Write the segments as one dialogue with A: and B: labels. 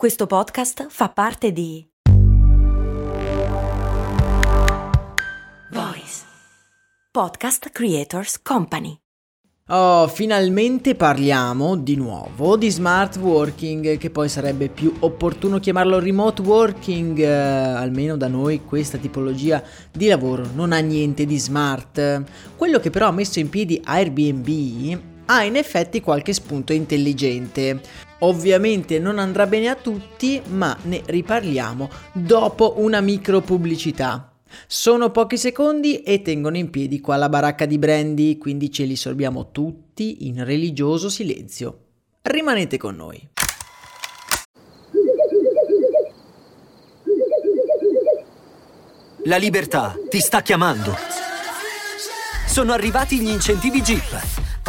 A: Questo podcast fa parte di Voice Podcast Creators Company.
B: Oh, finalmente parliamo di nuovo di smart working, che poi sarebbe più opportuno chiamarlo remote working, eh, almeno da noi questa tipologia di lavoro non ha niente di smart. Quello che però ha messo in piedi Airbnb ha in effetti qualche spunto intelligente. Ovviamente non andrà bene a tutti, ma ne riparliamo dopo una micro pubblicità. Sono pochi secondi e tengono in piedi qua la baracca di Brandy, quindi ce li sorbiamo tutti in religioso silenzio. Rimanete con noi.
C: La libertà ti sta chiamando. Sono arrivati gli incentivi Jeep.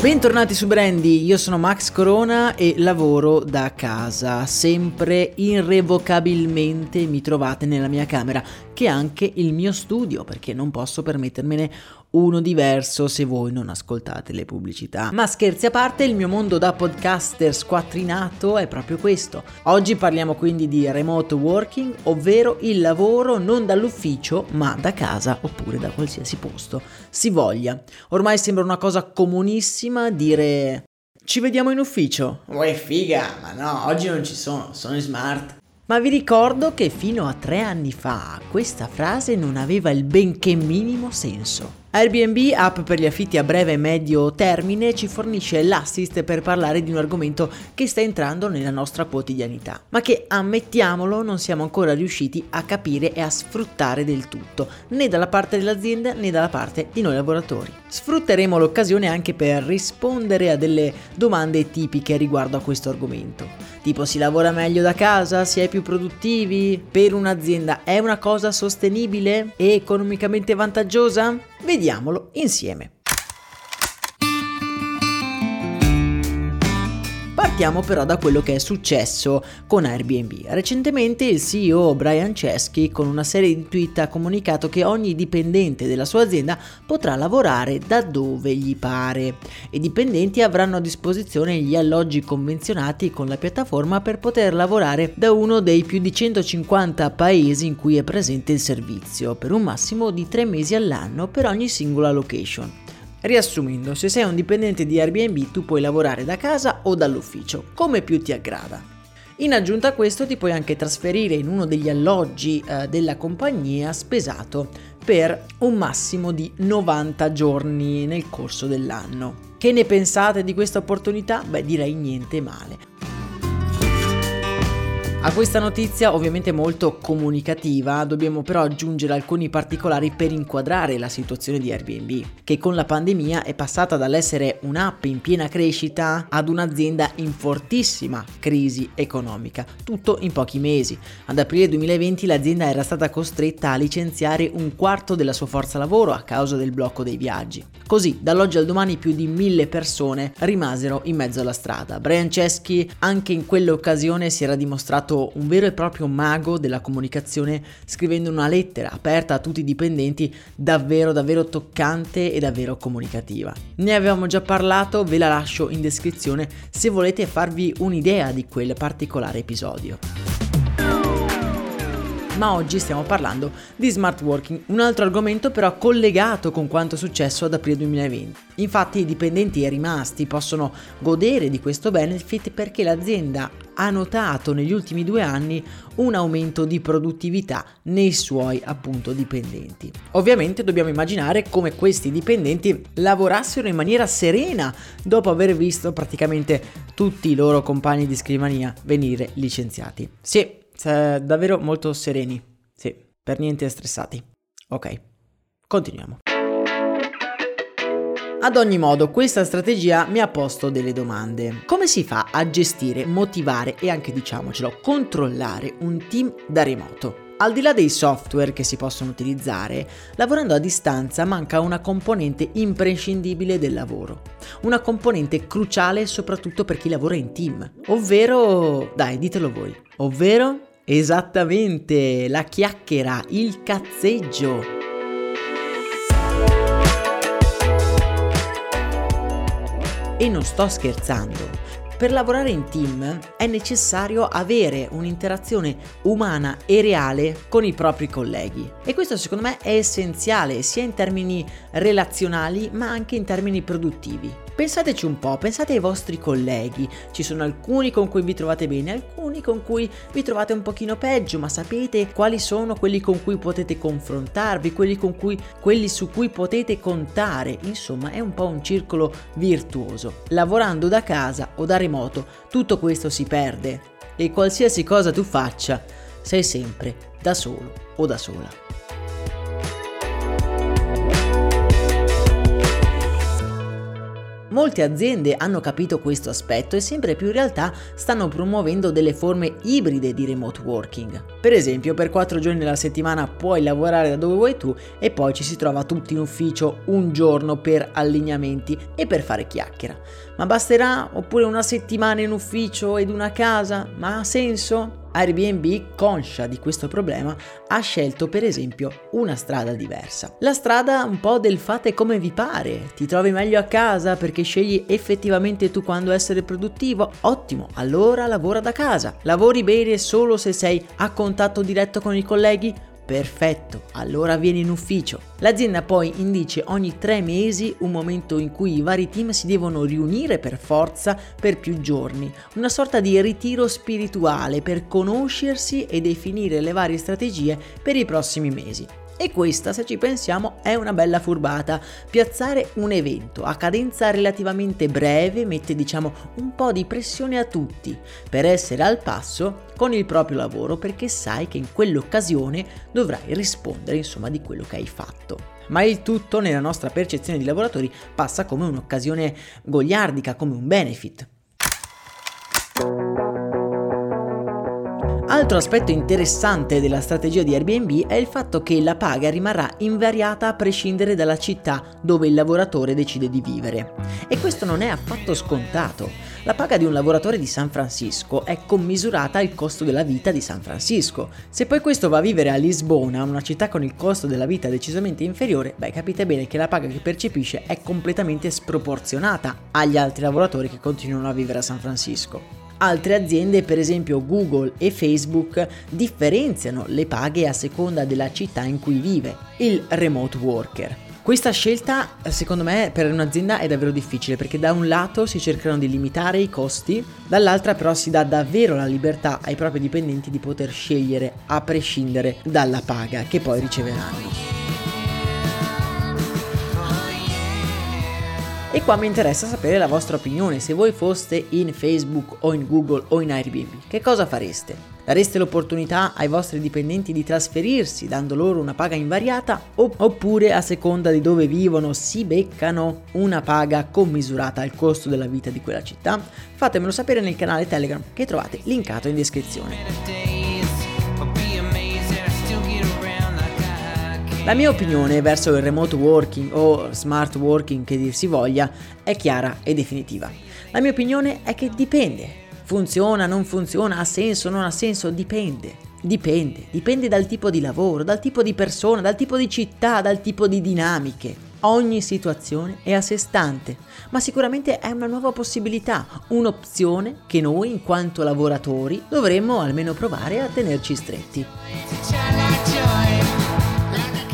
B: Bentornati su Brandy, io sono Max Corona e lavoro da casa, sempre irrevocabilmente mi trovate nella mia camera, che è anche il mio studio, perché non posso permettermene uno diverso se voi non ascoltate le pubblicità. Ma scherzi a parte, il mio mondo da podcaster squattrinato è proprio questo. Oggi parliamo quindi di remote working, ovvero il lavoro non dall'ufficio ma da casa oppure da qualsiasi posto si voglia. Ormai sembra una cosa comunissima dire ci vediamo in ufficio. Uè figa, ma no, oggi non ci sono, sono in smart. Ma vi ricordo che fino a tre anni fa questa frase non aveva il benché minimo senso. Airbnb, app per gli affitti a breve e medio termine, ci fornisce l'assist per parlare di un argomento che sta entrando nella nostra quotidianità, ma che, ammettiamolo, non siamo ancora riusciti a capire e a sfruttare del tutto, né dalla parte dell'azienda né dalla parte di noi lavoratori. Sfrutteremo l'occasione anche per rispondere a delle domande tipiche riguardo a questo argomento. Tipo si lavora meglio da casa? Si è più produttivi? Per un'azienda è una cosa sostenibile e economicamente vantaggiosa? Vediamolo insieme. Partiamo però da quello che è successo con Airbnb. Recentemente il CEO Brian Chesky con una serie di tweet ha comunicato che ogni dipendente della sua azienda potrà lavorare da dove gli pare. I dipendenti avranno a disposizione gli alloggi convenzionati con la piattaforma per poter lavorare da uno dei più di 150 paesi in cui è presente il servizio, per un massimo di 3 mesi all'anno per ogni singola location. Riassumendo, se sei un dipendente di Airbnb tu puoi lavorare da casa o dall'ufficio, come più ti aggrada. In aggiunta a questo ti puoi anche trasferire in uno degli alloggi eh, della compagnia spesato per un massimo di 90 giorni nel corso dell'anno. Che ne pensate di questa opportunità? Beh, direi niente male. A questa notizia, ovviamente molto comunicativa, dobbiamo però aggiungere alcuni particolari per inquadrare la situazione di Airbnb, che con la pandemia è passata dall'essere un'app in piena crescita ad un'azienda in fortissima crisi economica, tutto in pochi mesi. Ad aprile 2020 l'azienda era stata costretta a licenziare un quarto della sua forza lavoro a causa del blocco dei viaggi. Così, dall'oggi al domani più di mille persone rimasero in mezzo alla strada. Brian Chesky anche in quell'occasione si era dimostrato diventato un vero e proprio mago della comunicazione scrivendo una lettera aperta a tutti i dipendenti davvero davvero toccante e davvero comunicativa. Ne avevamo già parlato, ve la lascio in descrizione se volete farvi un'idea di quel particolare episodio ma oggi stiamo parlando di smart working, un altro argomento però collegato con quanto successo ad aprile 2020. Infatti i dipendenti rimasti possono godere di questo benefit perché l'azienda ha notato negli ultimi due anni un aumento di produttività nei suoi appunto dipendenti. Ovviamente dobbiamo immaginare come questi dipendenti lavorassero in maniera serena dopo aver visto praticamente tutti i loro compagni di scrivania venire licenziati. Sì, davvero molto sereni. Sì, per niente stressati. Ok, continuiamo. Ad ogni modo, questa strategia mi ha posto delle domande. Come si fa a gestire, motivare e anche diciamocelo, controllare un team da remoto? Al di là dei software che si possono utilizzare, lavorando a distanza manca una componente imprescindibile del lavoro, una componente cruciale soprattutto per chi lavora in team, ovvero, dai, ditelo voi, ovvero esattamente la chiacchiera, il cazzeggio. E non sto scherzando. Per lavorare in team è necessario avere un'interazione umana e reale con i propri colleghi e questo secondo me è essenziale sia in termini relazionali ma anche in termini produttivi. Pensateci un po', pensate ai vostri colleghi, ci sono alcuni con cui vi trovate bene, alcuni con cui vi trovate un pochino peggio, ma sapete quali sono quelli con cui potete confrontarvi, quelli, con cui, quelli su cui potete contare, insomma è un po' un circolo virtuoso. Lavorando da casa o da remoto tutto questo si perde e qualsiasi cosa tu faccia sei sempre da solo o da sola. Molte aziende hanno capito questo aspetto e sempre più in realtà stanno promuovendo delle forme ibride di remote working. Per esempio, per 4 giorni alla settimana puoi lavorare da dove vuoi tu e poi ci si trova tutti in ufficio un giorno per allineamenti e per fare chiacchiera. Ma basterà? Oppure una settimana in ufficio ed una casa? Ma ha senso? Airbnb, conscia di questo problema, ha scelto per esempio una strada diversa. La strada un po' del fate come vi pare, ti trovi meglio a casa perché scegli effettivamente tu quando essere produttivo? Ottimo, allora lavora da casa. Lavori bene solo se sei a contatto diretto con i colleghi? Perfetto, allora vieni in ufficio. L'azienda poi indice ogni tre mesi un momento in cui i vari team si devono riunire per forza per più giorni, una sorta di ritiro spirituale per conoscersi e definire le varie strategie per i prossimi mesi. E questa, se ci pensiamo, è una bella furbata. Piazzare un evento a cadenza relativamente breve mette, diciamo, un po' di pressione a tutti per essere al passo con il proprio lavoro perché sai che in quell'occasione dovrai rispondere, insomma, di quello che hai fatto ma il tutto nella nostra percezione di lavoratori passa come un'occasione goliardica, come un benefit. Altro aspetto interessante della strategia di Airbnb è il fatto che la paga rimarrà invariata a prescindere dalla città dove il lavoratore decide di vivere. E questo non è affatto scontato. La paga di un lavoratore di San Francisco è commisurata al costo della vita di San Francisco. Se poi questo va a vivere a Lisbona, una città con il costo della vita decisamente inferiore, beh capite bene che la paga che percepisce è completamente sproporzionata agli altri lavoratori che continuano a vivere a San Francisco. Altre aziende, per esempio Google e Facebook, differenziano le paghe a seconda della città in cui vive, il remote worker. Questa scelta, secondo me, per un'azienda è davvero difficile perché da un lato si cercano di limitare i costi, dall'altra però si dà davvero la libertà ai propri dipendenti di poter scegliere a prescindere dalla paga che poi riceveranno. E qua mi interessa sapere la vostra opinione, se voi foste in Facebook o in Google o in Airbnb, che cosa fareste? Dareste l'opportunità ai vostri dipendenti di trasferirsi dando loro una paga invariata oppure a seconda di dove vivono si beccano una paga commisurata al costo della vita di quella città? Fatemelo sapere nel canale Telegram che trovate linkato in descrizione. La mia opinione verso il remote working o smart working che dir si voglia è chiara e definitiva. La mia opinione è che dipende. Funziona, non funziona, ha senso, non ha senso, dipende. Dipende, dipende dal tipo di lavoro, dal tipo di persona, dal tipo di città, dal tipo di dinamiche. Ogni situazione è a sé stante, ma sicuramente è una nuova possibilità, un'opzione che noi in quanto lavoratori dovremmo almeno provare a tenerci stretti.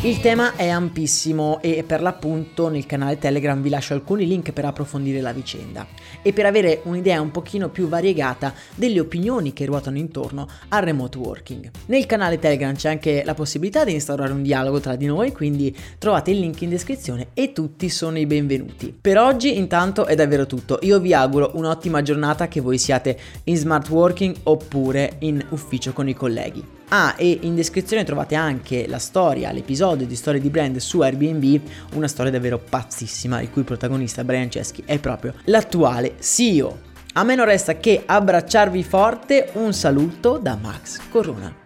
B: Il tema è ampissimo e per l'appunto nel canale Telegram vi lascio alcuni link per approfondire la vicenda e per avere un'idea un pochino più variegata delle opinioni che ruotano intorno al remote working. Nel canale Telegram c'è anche la possibilità di instaurare un dialogo tra di noi, quindi trovate il link in descrizione e tutti sono i benvenuti. Per oggi intanto è davvero tutto, io vi auguro un'ottima giornata che voi siate in smart working oppure in ufficio con i colleghi. Ah, e in descrizione trovate anche la storia, l'episodio di Storie di Brand su Airbnb, una storia davvero pazzissima, il cui protagonista Brian Chesky è proprio l'attuale CEO. A me non resta che abbracciarvi forte, un saluto da Max Corona.